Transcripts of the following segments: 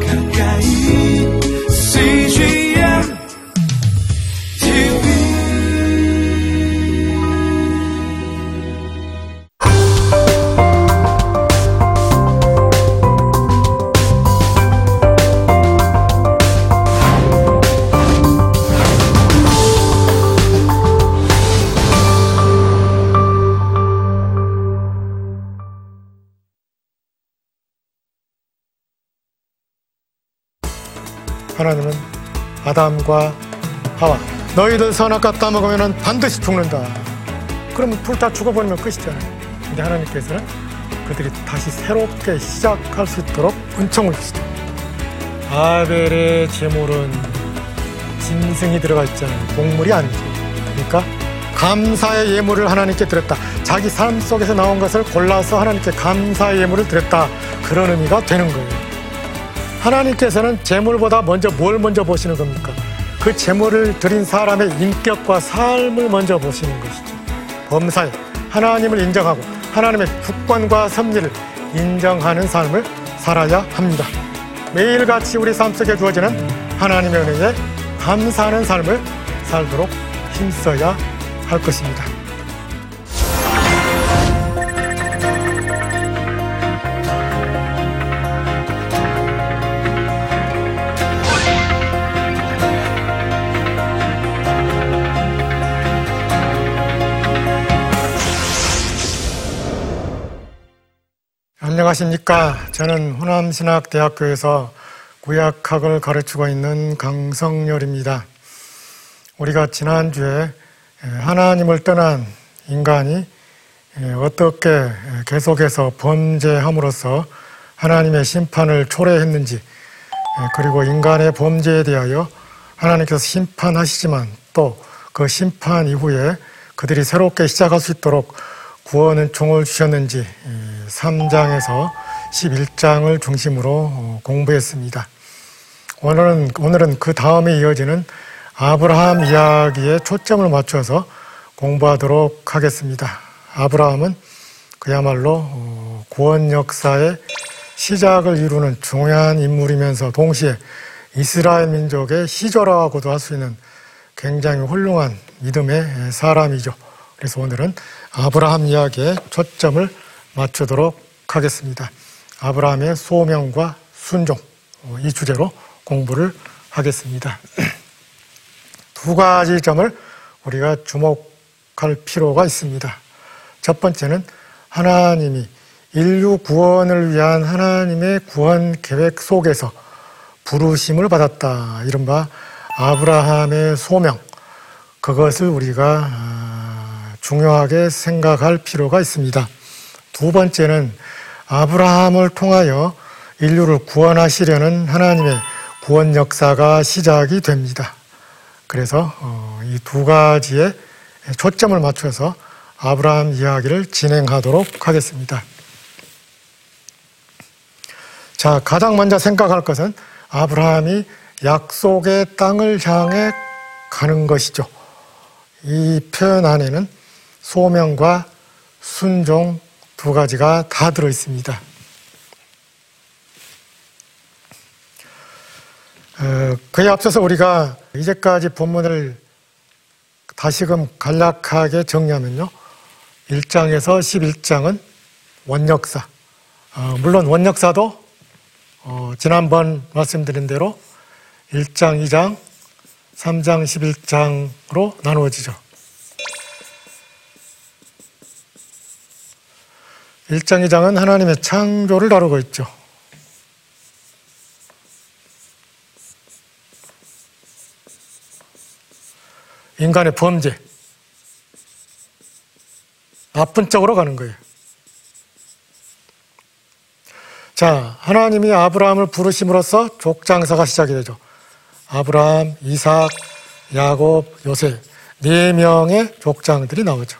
가까 아담과 하와 너희들 선악과 따먹으면 반드시 죽는다. 그러면 둘 다 죽어버리면 끝이잖아요. 근데 하나님께서는 그들이 다시 새롭게 시작할 수 있도록 은총을 주시죠. 아벨의 제물은 짐승이 들어가 있잖아요. 곡물이 아니죠. 그러니까 감사의 예물을 하나님께 드렸다. 자기 삶 속에서 나온 것을 골라서 하나님께 감사의 예물을 드렸다. 그런 의미가 되는 거예요. 하나님께서는 재물보다 먼저 뭘 먼저 보시는 겁니까? 그 재물을 드린 사람의 인격과 삶을 먼저 보시는 것이죠. 범사에 하나님을 인정하고 하나님의 주권과 섭리를 인정하는 삶을 살아야 합니다. 매일같이 우리 삶 속에 주어지는 하나님의 은혜에 감사하는 삶을 살도록 힘써야 할 것입니다. 안녕하십니까. 저는 호남신학대학교에서 구약학을 가르치고 있는 강성열입니다. 우리가 지난주에 하나님을 떠난 인간이 어떻게 계속해서 범죄함으로써 하나님의 심판을 초래했는지 그리고 인간의 범죄에 대하여 하나님께서 심판하시지만 또 그 심판 이후에 그들이 새롭게 시작할 수 있도록 구원은 총을 주셨는지 3장에서 11장을 중심으로 공부했습니다. 오늘은, 오늘은 그 다음에 이어지는 아브라함 이야기에 초점을 맞춰서 공부하도록 하겠습니다. 아브라함은 그야말로 구원 역사의 시작을 이루는 중요한 인물이면서 동시에 이스라엘 민족의 시조라고도 할 수 있는 굉장히 훌륭한 믿음의 사람이죠. 그래서 오늘은 아브라함 이야기에 초점을 맞추도록 하겠습니다. 아브라함의 소명과 순종 이 주제로 공부를 하겠습니다. 두 가지 점을 우리가 주목할 필요가 있습니다. 첫 번째는 하나님이 인류 구원을 위한 하나님의 구원 계획 속에서 부르심을 받았다. 이른바 아브라함의 소명. 그것을 우리가 중요하게 생각할 필요가 있습니다. 두 번째는 아브라함을 통하여 인류를 구원하시려는 하나님의 구원 역사가 시작이 됩니다. 그래서 이 두 가지에 초점을 맞춰서 아브라함 이야기를 진행하도록 하겠습니다. 자, 가장 먼저 생각할 것은 아브라함이 약속의 땅을 향해 가는 것이죠. 이 표현 안에는 소명과 순종 두 가지가 다 들어 있습니다. 어, 그에 앞서서 우리가 이제까지 본문을 다시금 간략하게 정리하면요. 1장에서 11장은 원역사. 어, 물론 원역사도 어, 지난번 말씀드린 대로 1장, 2장, 3장, 11장으로 나누어지죠. 1장, 2장은 하나님의 창조를 다루고 있죠. 인간의 범죄. 나쁜 쪽으로 가는 거예요. 자, 하나님이 아브라함을 부르심으로써 족장사가 시작이 되죠. 아브라함, 이삭, 야곱, 요셉 네 명의 족장들이 나오죠.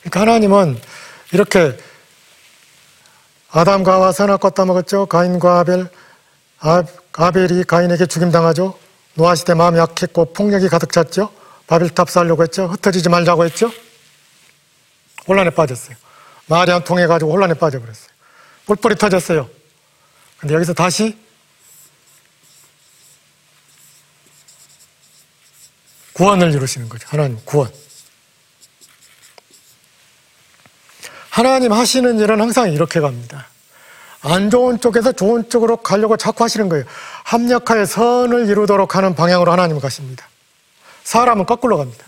그러니까 하나님은 이렇게 아담과 하와 선악 과 따먹었죠. 가인과 아벨, 아, 아벨이 가인에게 죽임당하죠. 노아 시대 마음이 약했고 폭력이 가득 찼죠. 바빌탑 쌓려고 했죠. 흩어지지 말자고 했죠. 혼란에 빠졌어요. 말이 안 통해가지고 혼란에 빠져버렸어요. 뿔뿔이 터졌어요. 근데 여기서 다시 구원을 이루시는 거죠. 하나님 구원. 하나님 하시는 일은 항상 이렇게 갑니다. 안 좋은 쪽에서 좋은 쪽으로 가려고 자꾸 하시는 거예요. 합력하여 선을 이루도록 하는 방향으로 하나님 가십니다. 사람은 거꾸로 갑니다.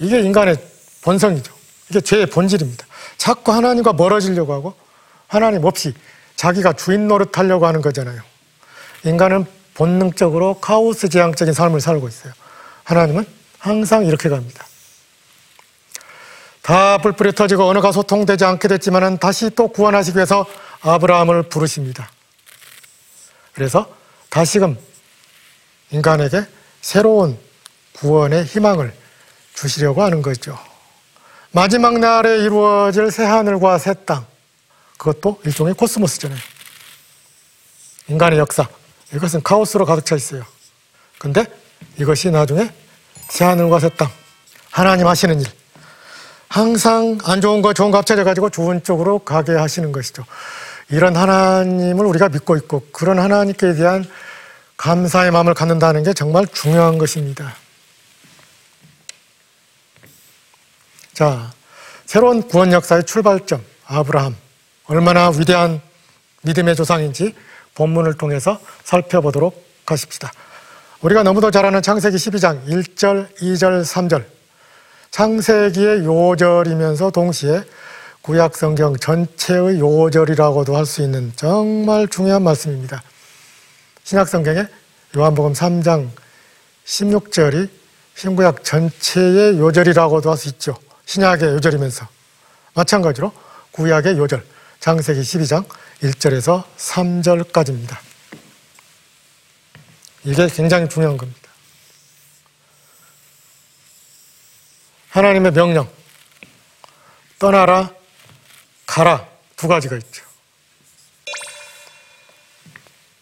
이게 인간의 본성이죠. 이게 죄의 본질입니다. 자꾸 하나님과 멀어지려고 하고 하나님 없이 자기가 주인 노릇하려고 하는 거잖아요. 인간은 본능적으로 카오스 재앙적인 삶을 살고 있어요. 하나님은 항상 이렇게 갑니다. 다 뿔뿔이 터지고 언어가 소통되지 않게 됐지만은 다시 또 구원하시기 위해서 아브라함을 부르십니다. 그래서 다시금 인간에게 새로운 구원의 희망을 주시려고 하는 거죠. 마지막 날에 이루어질 새 하늘과 새 땅. 그것도 일종의 코스모스잖아요. 인간의 역사. 이것은 카오스로 가득 차 있어요. 근데 이것이 나중에 새 하늘과 새 땅. 하나님 하시는 일. 항상 안 좋은 거 좋은 거 합쳐져 가지고 좋은 쪽으로 가게 하시는 것이죠. 이런 하나님을 우리가 믿고 있고 그런 하나님께 대한 감사의 마음을 갖는다는 게 정말 중요한 것입니다. 자, 새로운 구원 역사의 출발점, 아브라함. 얼마나 위대한 믿음의 조상인지 본문을 통해서 살펴보도록 하십시다. 우리가 너무도 잘 아는 창세기 12장 1절, 2절, 3절. 창세기의 요절이면서 동시에 구약 성경 전체의 요절이라고도 할 수 있는 정말 중요한 말씀입니다. 신약 성경에 요한복음 3장 16절이 신구약 전체의 요절이라고도 할 수 있죠. 신약의 요절이면서 마찬가지로 구약의 요절 창세기 12장 1절에서 3절까지입니다. 이게 굉장히 중요한 겁니다. 하나님의 명령 떠나라 가라 두 가지가 있죠.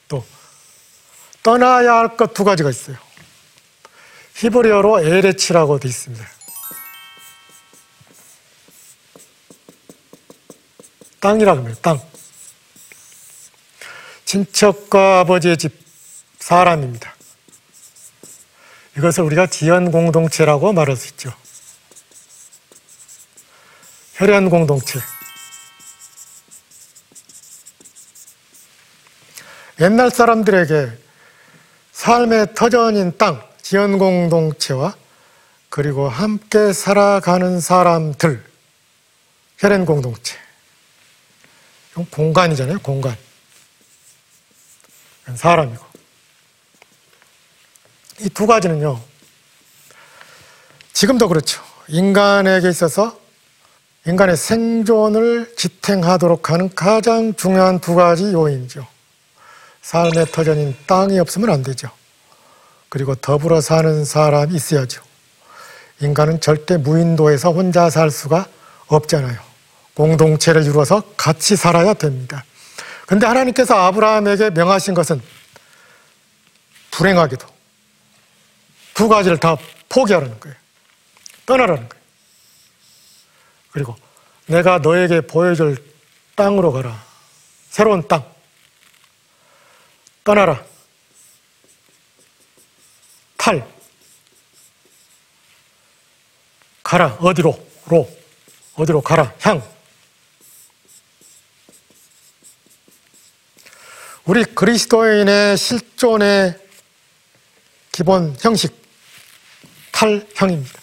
또 떠나야 할 것 두 가지가 있어요. 히브리어로 에레치라고 되어 있습니다. 땅이라고 합니다. 땅. 친척과 아버지의 집, 사람입니다. 이것을 우리가 지연 공동체라고 말할 수 있죠. 혈연 공동체. 옛날 사람들에게 삶의 터전인 땅, 지연 공동체와 그리고 함께 살아가는 사람들, 혈연 공동체. 공간이잖아요, 공간. 사람이고. 이 두 가지는요, 지금도 그렇죠. 인간에게 있어서 인간의 생존을 지탱하도록 하는 가장 중요한 두 가지 요인이죠. 삶의 터전인 땅이 없으면 안 되죠. 그리고 더불어 사는 사람이 있어야죠. 인간은 절대 무인도에서 혼자 살 수가 없잖아요. 공동체를 이루어서 같이 살아야 됩니다. 근데 하나님께서 아브라함에게 명하신 것은 불행하게도 두 가지를 다 포기하라는 거예요. 떠나라는 거예요. 그리고 내가 너에게 보여줄 땅으로 가라. 새로운 땅. 떠나라. 탈. 가라. 어디로? 로. 어디로 가라. 향. 우리 그리스도인의 실존의 기본 형식, 탈형입니다.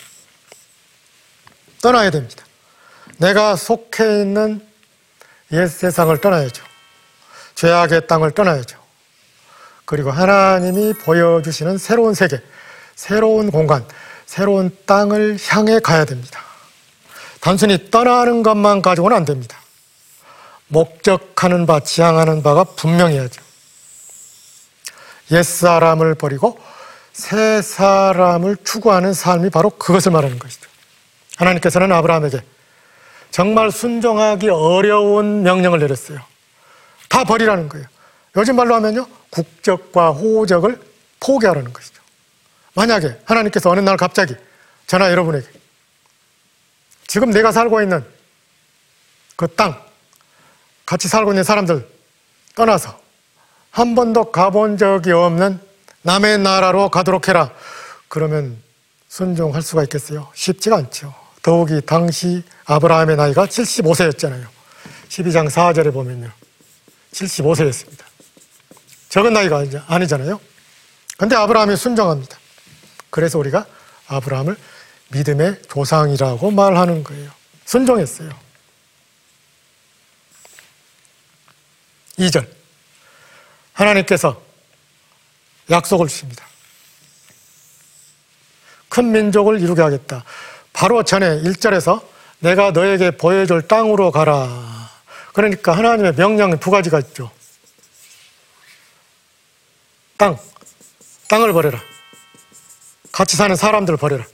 떠나야 됩니다. 내가 속해 있는 옛 세상을 떠나야죠. 죄악의 땅을 떠나야죠. 그리고 하나님이 보여주시는 새로운 세계, 새로운 공간, 새로운 땅을 향해 가야 됩니다. 단순히 떠나는 것만 가지고는 안 됩니다. 목적하는 바, 지향하는 바가 분명해야죠. 옛사람을 버리고 새 사람을 추구하는 삶이 바로 그것을 말하는 것이죠. 하나님께서는 아브라함에게 정말 순종하기 어려운 명령을 내렸어요. 다 버리라는 거예요. 요즘 말로 하면요, 국적과 호적을 포기하라는 것이죠. 만약에 하나님께서 어느 날 갑자기 저나 여러분에게 지금 내가 살고 있는 그 땅, 같이 살고 있는 사람들 떠나서 한 번도 가본 적이 없는 남의 나라로 가도록 해라. 그러면 순종할 수가 있겠어요? 쉽지가 않죠. 더욱이 당시 아브라함의 나이가 75세였잖아요. 12장 4절에 보면요. 75세였습니다. 적은 나이가 아니잖아요. 근데 아브라함이 순종합니다. 그래서 우리가 아브라함을 믿음의 조상이라고 말하는 거예요. 순종했어요. 2절. 하나님께서 약속을 주십니다. 큰 민족을 이루게 하겠다. 바로 전에 1절에서 내가 너에게 보여줄 땅으로 가라. 그러니까 하나님의 명령이 두 가지가 있죠. 땅, 땅을 버려라. 같이 사는 사람들을 버려라.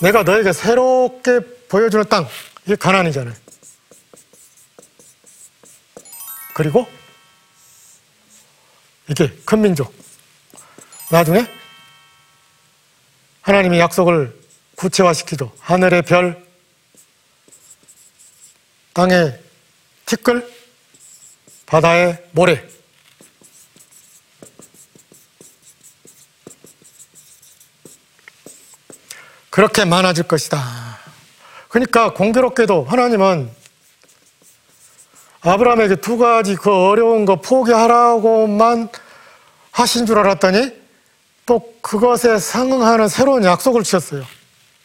내가 너에게 새롭게 보여주는 땅, 이게 가난이잖아요. 그리고 이게 큰 민족. 나중에 하나님이 약속을 구체화시키죠. 하늘의 별, 땅의 티끌, 바다의 모래. 그렇게 많아질 것이다. 그러니까 공교롭게도 하나님은 아브라함에게 두 가지 그 어려운 거 포기하라고만 하신 줄 알았더니 또 그것에 상응하는 새로운 약속을 주셨어요.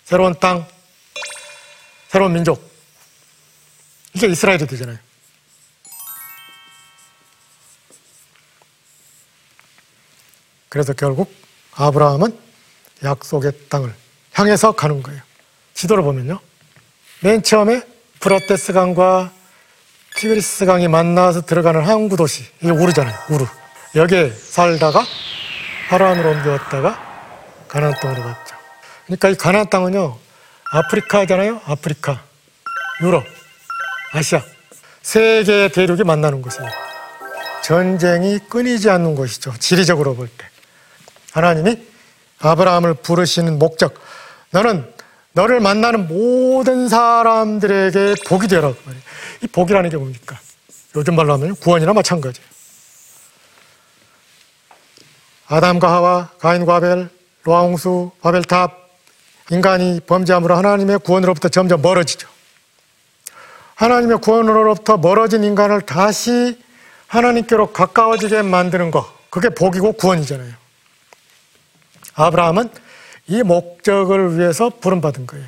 새로운 땅, 새로운 민족. 이게 이스라엘이 되잖아요. 그래서 결국 아브라함은 약속의 땅을 향해서 가는 거예요. 지도를 보면요. 맨 처음에 브라테스 강과 티그리스 강이 만나서 들어가는 항구 도시. 이게 우르잖아요. 우르. 여기에 살다가 하란으로 옮겨왔다가 가나안 땅으로 갔죠. 그러니까 이 가나안 땅은요. 아프리카잖아요. 아프리카, 유럽, 아시아 세 개의 대륙이 만나는 곳이에요. 전쟁이 끊이지 않는 곳이죠. 지리적으로 볼 때. 하나님이 아브라함을 부르시는 목적. 너는 너를 만나는 모든 사람들에게 복이 되라고 말이에요. 이 복이라는 게 뭡니까? 요즘 말로 하면 구원이나 마찬가지예요. 아담과 하와, 가인과 아벨, 로아홍수, 바벨탑, 인간이 범죄함으로 하나님의 구원으로부터 점점 멀어지죠. 하나님의 구원으로부터 멀어진 인간을 다시 하나님께로 가까워지게 만드는 것, 그게 복이고 구원이잖아요. 아브라함은 이 목적을 위해서 부름받은 거예요.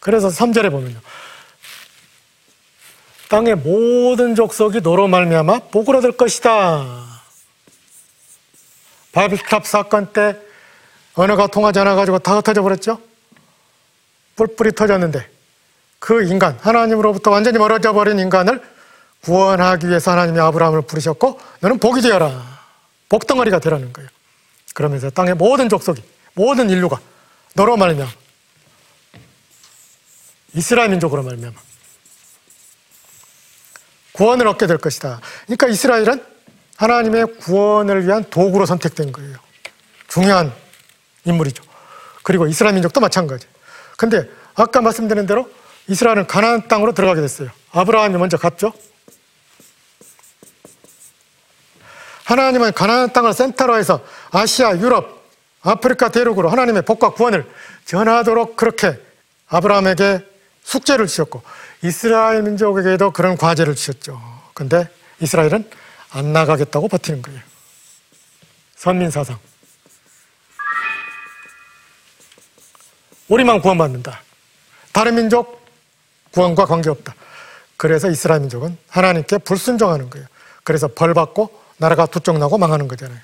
그래서 3절에 보면요. 땅의 모든 족속이 너로 말미암아 복을 얻을 것이다. 바빌탑 사건 때 언어가 통하지 않아 가지고 다 흩어져 버렸죠. 뿔뿔이 터졌는데 그 인간 하나님으로부터 완전히 멀어져 버린 인간을 구원하기 위해서 하나님이 아브라함을 부르셨고 너는 복이 되어라. 복덩어리가 되라는 거예요. 그러면서 땅의 모든 족속이 모든 인류가 너로 말미암아 이스라엘 민족으로 말미암아 구원을 얻게 될 것이다. 그러니까 이스라엘은 하나님의 구원을 위한 도구로 선택된 거예요. 중요한 인물이죠. 그리고 이스라엘 민족도 마찬가지. 근데 아까 말씀드린 대로 이스라엘은 가나안 땅으로 들어가게 됐어요. 아브라함이 먼저 갔죠. 하나님은 가나안 땅을 센터로 해서 아시아, 유럽, 아프리카 대륙으로 하나님의 복과 구원을 전하도록 그렇게 아브라함에게 숙제를 주셨고 이스라엘 민족에게도 그런 과제를 주셨죠. 근데 이스라엘은 안 나가겠다고 버티는 거예요. 선민 사상. 우리만 구원받는다. 다른 민족 구원과 관계없다. 그래서 이스라엘 민족은 하나님께 불순종하는 거예요. 그래서 벌 받고 나라가 두쪽 나고 망하는 거잖아요.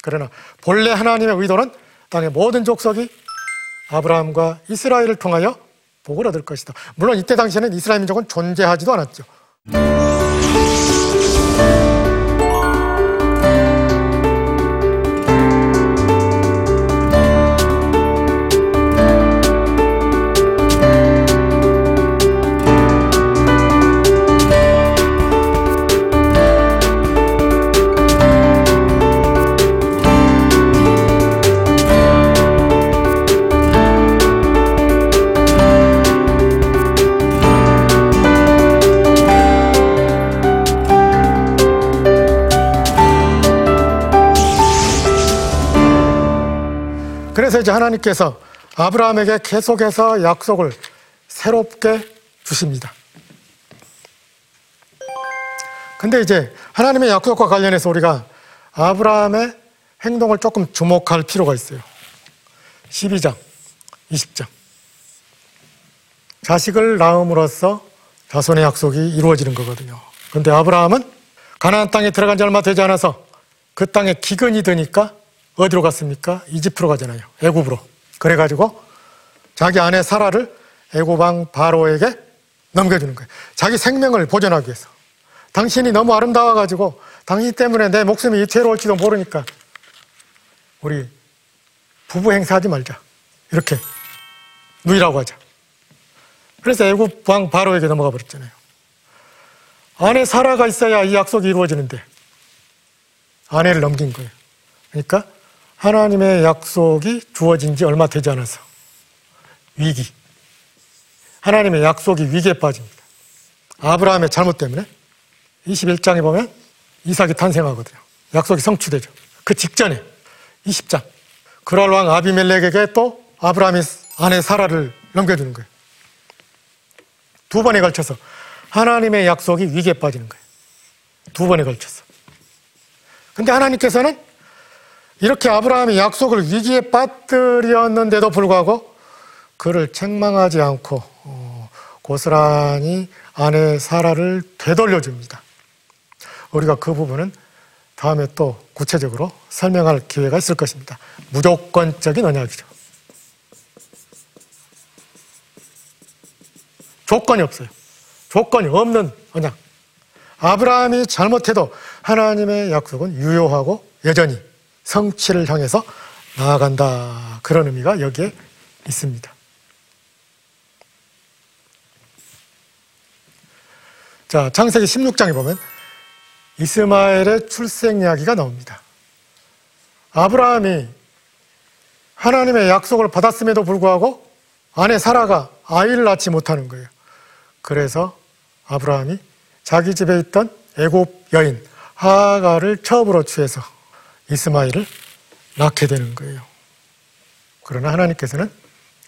그러나 본래 하나님의 의도는 땅의 모든 족속이 아브라함과 이스라엘을 통하여 복을 얻을 것이다. 물론 이때 당시에는 이스라엘 민족은 존재하지도 않았죠. 이제 하나님께서 아브라함에게 계속해서 약속을 새롭게 주십니다. 근데 이제 하나님의 약속과 관련해서 우리가 아브라함의 행동을 조금 주목할 필요가 있어요. 12장, 20장. 자식을 낳음으로써 자손의 약속이 이루어지는 거거든요. 근데 아브라함은 가나안 땅에 들어간 지 얼마 되지 않아서 그 땅에 기근이 드니까 어디로 갔습니까? 이집트로 가잖아요. 애굽으로. 그래가지고 자기 아내 사라를 애굽 왕 바로에게 넘겨주는 거예요. 자기 생명을 보존하기 위해서. 당신이 너무 아름다워가지고 당신 때문에 내 목숨이 위태로울지도 모르니까 우리 부부 행사하지 말자. 이렇게 누이라고 하자. 그래서 애굽 왕 바로에게 넘어가 버렸잖아요. 아내 사라가 있어야 이 약속이 이루어지는데 아내를 넘긴 거예요. 그러니까 하나님의 약속이 주어진 지 얼마 되지 않아서 위기. 하나님의 약속이 위기에 빠집니다. 아브라함의 잘못 때문에 21장에 보면 이삭이 탄생하거든요. 약속이 성취되죠. 그 직전에 20장 그랄 왕 아비멜렉에게 또 아브라함이 아내 사라를 넘겨주는 거예요. 두 번에 걸쳐서 하나님의 약속이 위기에 빠지는 거예요. 두 번에 걸쳐서. 근데 하나님께서는 이렇게 아브라함이 약속을 위기에 빠뜨렸는데도 불구하고 그를 책망하지 않고 어, 고스란히 아내 사라를 되돌려 줍니다. 우리가 그 부분은 다음에 또 구체적으로 설명할 기회가 있을 것입니다. 무조건적인 언약이죠. 조건이 없어요. 조건이 없는 언약. 아브라함이 잘못해도 하나님의 약속은 유효하고 여전히 성취를 향해서 나아간다. 그런 의미가 여기에 있습니다. 자, 창세기 16장에 보면 이스마엘의 출생 이야기가 나옵니다. 아브라함이 하나님의 약속을 받았음에도 불구하고 아내 사라가 아이를 낳지 못하는 거예요. 그래서 아브라함이 자기 집에 있던 애굽 여인 하가를 처음으로 취해서 이스마엘을 낳게 되는 거예요. 그러나 하나님께서는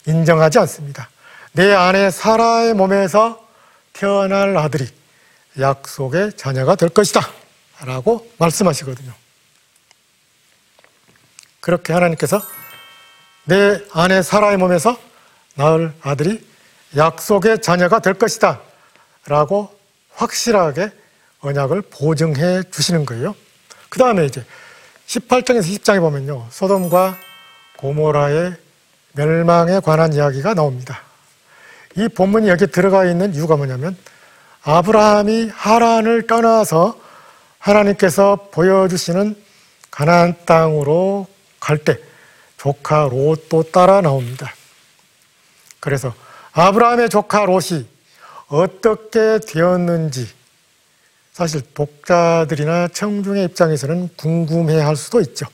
인정하지 않습니다. 내 아내 사라의 몸에서 태어날 아들이 약속의 자녀가 될 것이다. 라고 말씀하시거든요. 그렇게 하나님께서 내 아내 사라의 몸에서 낳을 아들이 약속의 자녀가 될 것이다. 라고 확실하게 언약을 보증해 주시는 거예요. 그 다음에 이제 18장에서 20장에 보면요. 소돔과 고모라의 멸망에 관한 이야기가 나옵니다. 이 본문이 여기 들어가 있는 이유가 뭐냐면 아브라함이 하란을 떠나서 하나님께서 보여주시는 가나안 땅으로 갈 때 조카 롯도 따라 나옵니다. 그래서 아브라함의 조카 롯이 어떻게 되었는지 사실 독자들이나 청중의 입장에서는 궁금해 할 수도 있죠.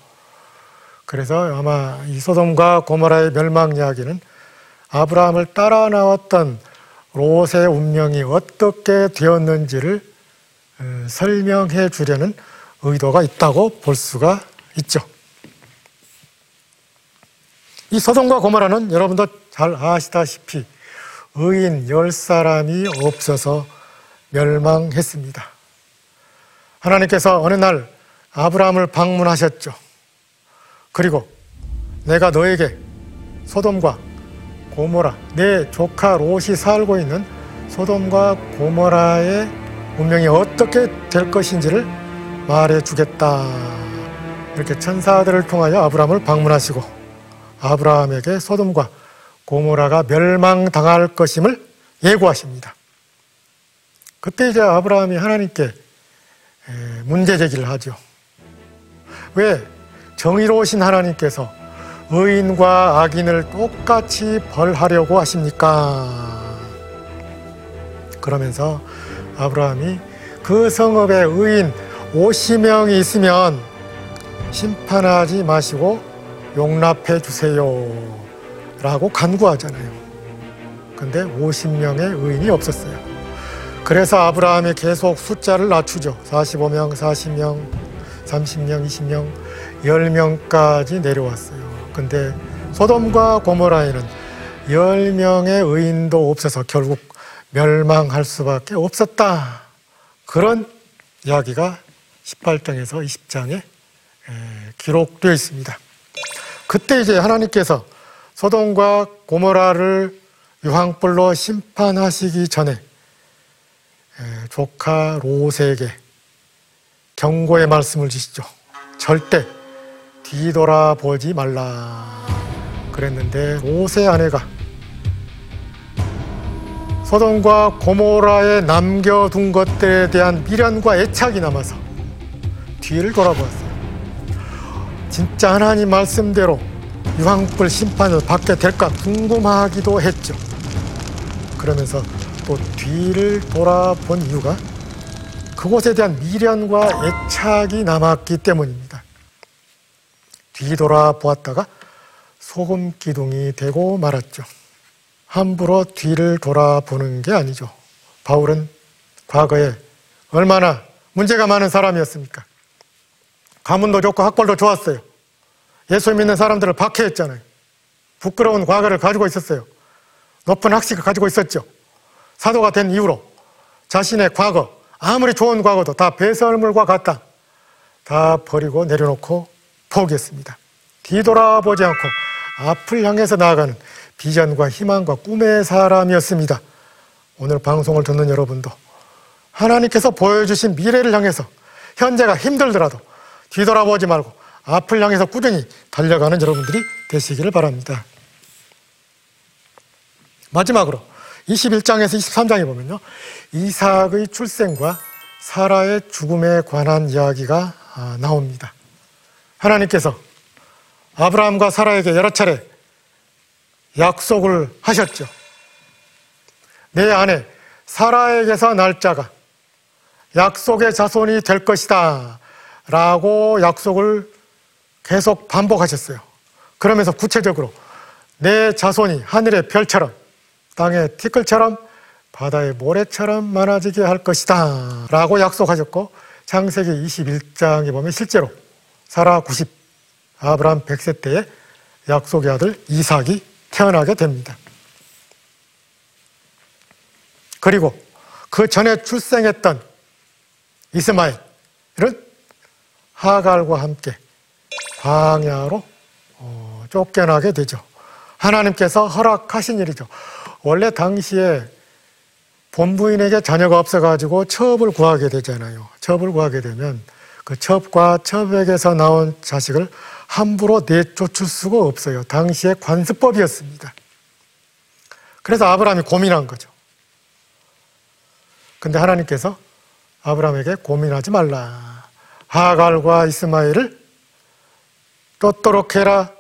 그래서 아마 이 소돔과 고모라의 멸망 이야기는 아브라함을 따라 나왔던 롯의 운명이 어떻게 되었는지를 어, 설명해 주려는 의도가 있다고 볼 수가 있죠. 이 소돔과 고모라는 여러분도 잘 아시다시피 의인 열 사람이 없어서 멸망했습니다. 하나님께서 어느 날 아브라함을 방문하셨죠. 그리고 내가 너에게 소돔과 고모라, 내 조카 롯이 살고 있는 소돔과 고모라의 운명이 어떻게 될 것인지를 말해 주겠다. 이렇게 천사들을 통하여 아브라함을 방문하시고 아브라함에게 소돔과 고모라가 멸망당할 것임을 예고하십니다. 그때 이제 아브라함이 하나님께 문제 제기를 하죠. 왜 정의로우신 하나님께서 의인과 악인을 똑같이 벌하려고 하십니까? 그러면서 아브라함이 그 성읍에 의인 50명이 있으면 심판하지 마시고 용납해 주세요. 라고 간구하잖아요. 근데 50명의 의인이 없었어요. 그래서 아브라함이 계속 숫자를 낮추죠. 45명, 40명, 30명, 20명, 10명까지 내려왔어요. 근데 소돔과 고모라에는 10명의 의인도 없어서 결국 멸망할 수밖에 없었다. 그런 이야기가 18장에서 20장에 기록되어 있습니다. 그때 이제 하나님께서 소돔과 고모라를 유황불로 심판하시기 전에 에, 조카 롯에게 경고의 말씀을 주시죠. 절대 뒤돌아보지 말라. 그랬는데 롯의 아내가 소돔과 고모라에 남겨둔 것들에 대한 미련과 애착이 남아서 뒤를 돌아보았어요. 진짜 하나님 말씀대로 유황불 심판을 받게 될까 궁금하기도 했죠. 그러면서 또 뒤를 돌아본 이유가 그곳에 대한 미련과 애착이 남았기 때문입니다. 뒤돌아보았다가 소금 기둥이 되고 말았죠. 함부로 뒤를 돌아보는 게 아니죠. 바울은 과거에 얼마나 문제가 많은 사람이었습니까? 가문도 좋고 학벌도 좋았어요. 예수 믿는 사람들을 박해했잖아요. 부끄러운 과거를 가지고 있었어요. 높은 학식을 가지고 있었죠. 사도가 된 이후로 자신의 과거, 아무리 좋은 과거도 다 배설물과 같다. 다 버리고 내려놓고 포기했습니다. 뒤돌아보지 않고 앞을 향해서 나아가는 비전과 희망과 꿈의 사람이었습니다. 오늘 방송을 듣는 여러분도 하나님께서 보여주신 미래를 향해서 현재가 힘들더라도 뒤돌아보지 말고 앞을 향해서 꾸준히 달려가는 여러분들이 되시기를 바랍니다. 마지막으로 21장에서 23장에 보면요. 이삭의 출생과 사라의 죽음에 관한 이야기가 아, 나옵니다. 하나님께서 아브라함과 사라에게 여러 차례 약속을 하셨죠. 내 아내 사라에게서 날 자가 약속의 자손이 될 것이다. 라고 약속을 계속 반복하셨어요. 그러면서 구체적으로 내 자손이 하늘의 별처럼 땅의 티끌처럼 바다의 모래처럼 많아지게 할 것이다. 라고 약속하셨고 창세기 21장에 보면 실제로 사라 90, 아브라함 100세 때에 약속의 아들 이삭이 태어나게 됩니다. 그리고 그 전에 출생했던 이스마엘은 하갈과 함께 광야로 어, 쫓겨나게 되죠. 하나님께서 허락하신 일이죠. 원래 당시에 본부인에게 자녀가 없어가지고 첩을 구하게 되잖아요. 첩을 구하게 되면 그 첩과 첩에게서 나온 자식을 함부로 내쫓을 수가 없어요. 당시에 관습법이었습니다. 그래서 아브라함이 고민한 거죠. 근데 하나님께서 아브라함에게 고민하지 말라. 하갈과 이스마엘을 쫓도록 해라.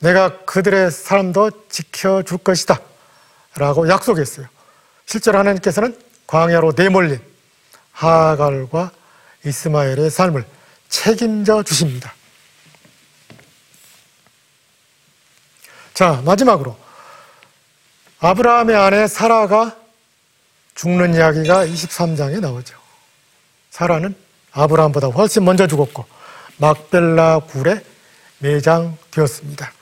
내가 그들의 사람도 지켜줄 것이다. 라고 약속했어요. 실제로 하나님께서는 광야로 내몰린 하갈과 이스마엘의 삶을 책임져 주십니다. 자, 마지막으로 아브라함의 아내 사라가 죽는 이야기가 23장에 나오죠. 사라는 아브라함보다 훨씬 먼저 죽었고 막벨라 굴에 매장되었습니다.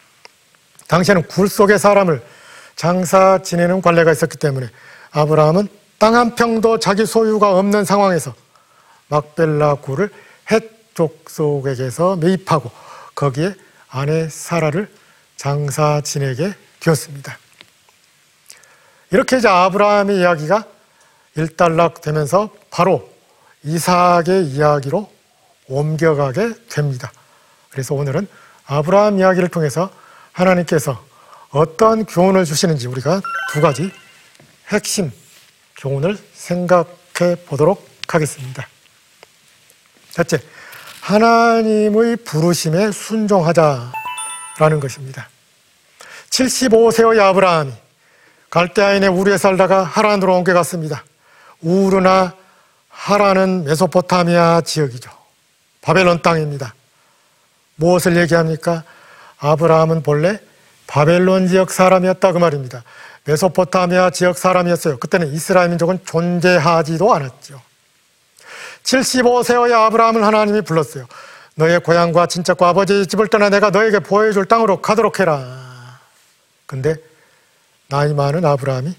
당시에는 굴 속의 사람을 장사 지내는 관례가 있었기 때문에 아브라함은 땅 한 평도 자기 소유가 없는 상황에서 막벨라 굴을 헷족 속에게서 매입하고 거기에 아내 사라를 장사 지내게 되었습니다. 이렇게 이제 아브라함의 이야기가 일단락되면서 바로 이삭의 이야기로 옮겨가게 됩니다. 그래서 오늘은 아브라함 이야기를 통해서 하나님께서 어떤 교훈을 주시는지 우리가 두 가지 핵심 교훈을 생각해 보도록 하겠습니다. 첫째, 하나님의 부르심에 순종하자라는 것입니다. 75세의 아브라함이 갈대아인의 우르에 살다가 하란으로 옮겨갔습니다. 우르나 하란은 메소포타미아 지역이죠. 바벨론 땅입니다. 무엇을 얘기합니까? 아브라함은 본래 바벨론 지역 사람이었다 그 말입니다. 메소포타미아 지역 사람이었어요. 그때는 이스라엘 민족은 존재하지도 않았죠. 75세의 아브라함을 하나님이 불렀어요. 너의 고향과 친척과 아버지의 집을 떠나 내가 너에게 보여줄 땅으로 가도록 해라. 근데 나이 많은 아브라함이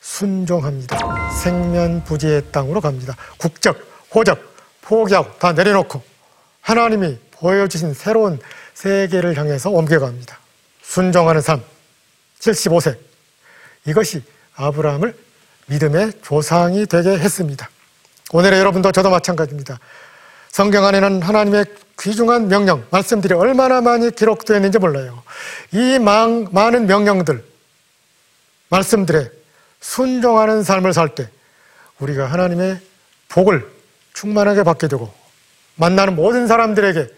순종합니다. 생면부지의 땅으로 갑니다. 국적, 호적, 포기하고 다 내려놓고 하나님이 보여주신 새로운 세계를 향해서 옮겨갑니다. 순종하는 삶, 75세. 이것이 아브라함을 믿음의 조상이 되게 했습니다. 오늘의 여러분도 저도 마찬가지입니다. 성경 안에는 하나님의 귀중한 명령, 말씀들이 얼마나 많이 기록되어 있는지 몰라요. 이 많, 많은 명령들, 말씀들에 순종하는 삶을 살 때 우리가 하나님의 복을 충만하게 받게 되고 만나는 모든 사람들에게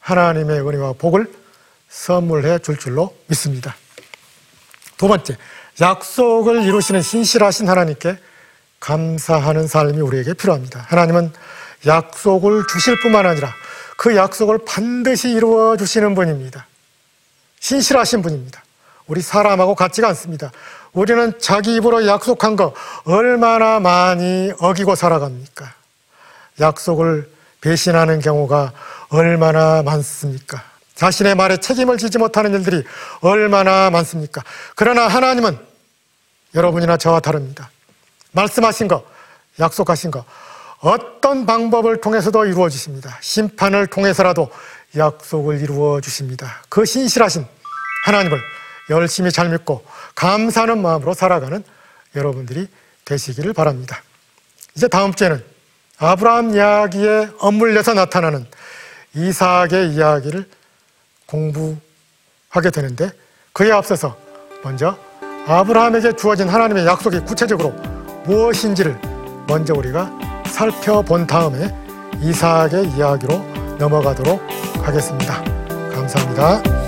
하나님의 은혜와 복을 선물해 줄 줄로 믿습니다. 두 번째, 약속을 이루시는 신실하신 하나님께 감사하는 삶이 우리에게 필요합니다. 하나님은 약속을 주실 뿐만 아니라 그 약속을 반드시 이루어 주시는 분입니다. 신실하신 분입니다. 우리 사람하고 같지가 않습니다. 우리는 자기 입으로 약속한 거 얼마나 많이 어기고 살아갑니까? 약속을 배신하는 경우가 얼마나 많습니까? 자신의 말에 책임을 지지 못하는 일들이 얼마나 많습니까? 그러나 하나님은 여러분이나 저와 다릅니다. 말씀하신 거, 약속하신 거, 어떤 방법을 통해서도 이루어 주십니다. 심판을 통해서라도 약속을 이루어 주십니다. 그 신실하신 하나님을 열심히 잘 믿고 감사하는 마음으로 살아가는 여러분들이 되시기를 바랍니다. 이제 다음 주에는 아브라함 이야기에 엇물려서 나타나는 이삭의 이야기를 공부하게 되는데 그에 앞서서 먼저 아브라함에게 주어진 하나님의 약속이 구체적으로 무엇인지를 먼저 우리가 살펴본 다음에 이삭의 이야기로 넘어가도록 하겠습니다. 감사합니다.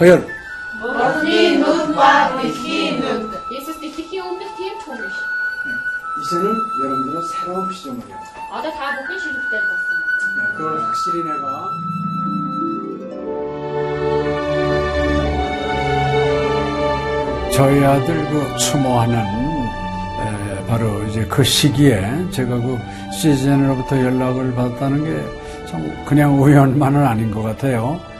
허혈. Jetzt ist die Tichio mit hirntonisch. 이제는 여러분들은 새로운 시점을 해요. Ada da bu kişi yükler basın. 그걸 확실히 내가 저희 아들 그 추모하는 에, 바로 이제 그 시기에 제가 그 시즌으로부터 연락을 받았다는 게 참 그냥 우연만은 아닌 것 같아요.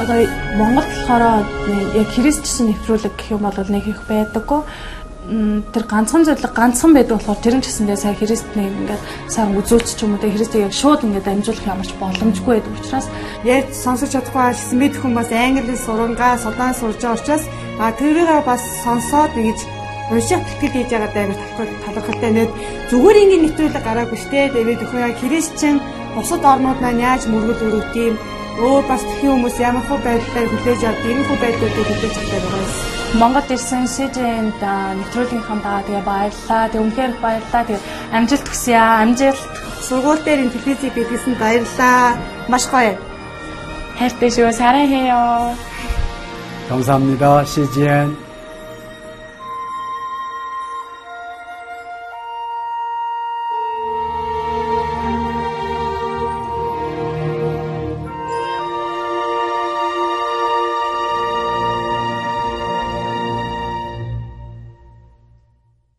Одоо Монгол болохоор нэг яг христчсэн нэвтрүүлэг гэх юм бол нэг их байдаггүй. Тэр ганцхан зөвлөг ганцхан байдаг болохоор тэр нь ч гэсэндээ сая христний ингээд сайн үзүүлч ч юм уу тэ христийг яг шууд ингээд амжуулах ямарч боломжгүй байдаг учраас ярьж сонсож чадахгүй гэсэн мэд хүн бас англи сурангаа судаан сурж байгаа учраас а тэрийг бас сонсоод нэгж унших тэтгэл хийж байгаа даа талхал талхалтай нэт зүгээр ингээд нэвтрүүлэг гараагүй штэ тэгээд өхөө яг христчэн бусад орнууд маань яаж мөргөл өрөвт юм өөр бас тхэн хүмүүс ямар хөө байдлаар хүлээж авд ийм хөө байдлуудыг хүлээж авдаг байгаа юм. Монгол ирсэн СЖН-д нэвтрүүлгийнхаа даа тэгээ баярлаа. Тэг үнхээр их баярлаа. Тэг амжилт хүсье аа. Амжилт. Сургууль дээр ин телевизийг бидлсэн баярлаа. Маш гоё. хайртай шүү. 사랑해요. 감사합니다. CGN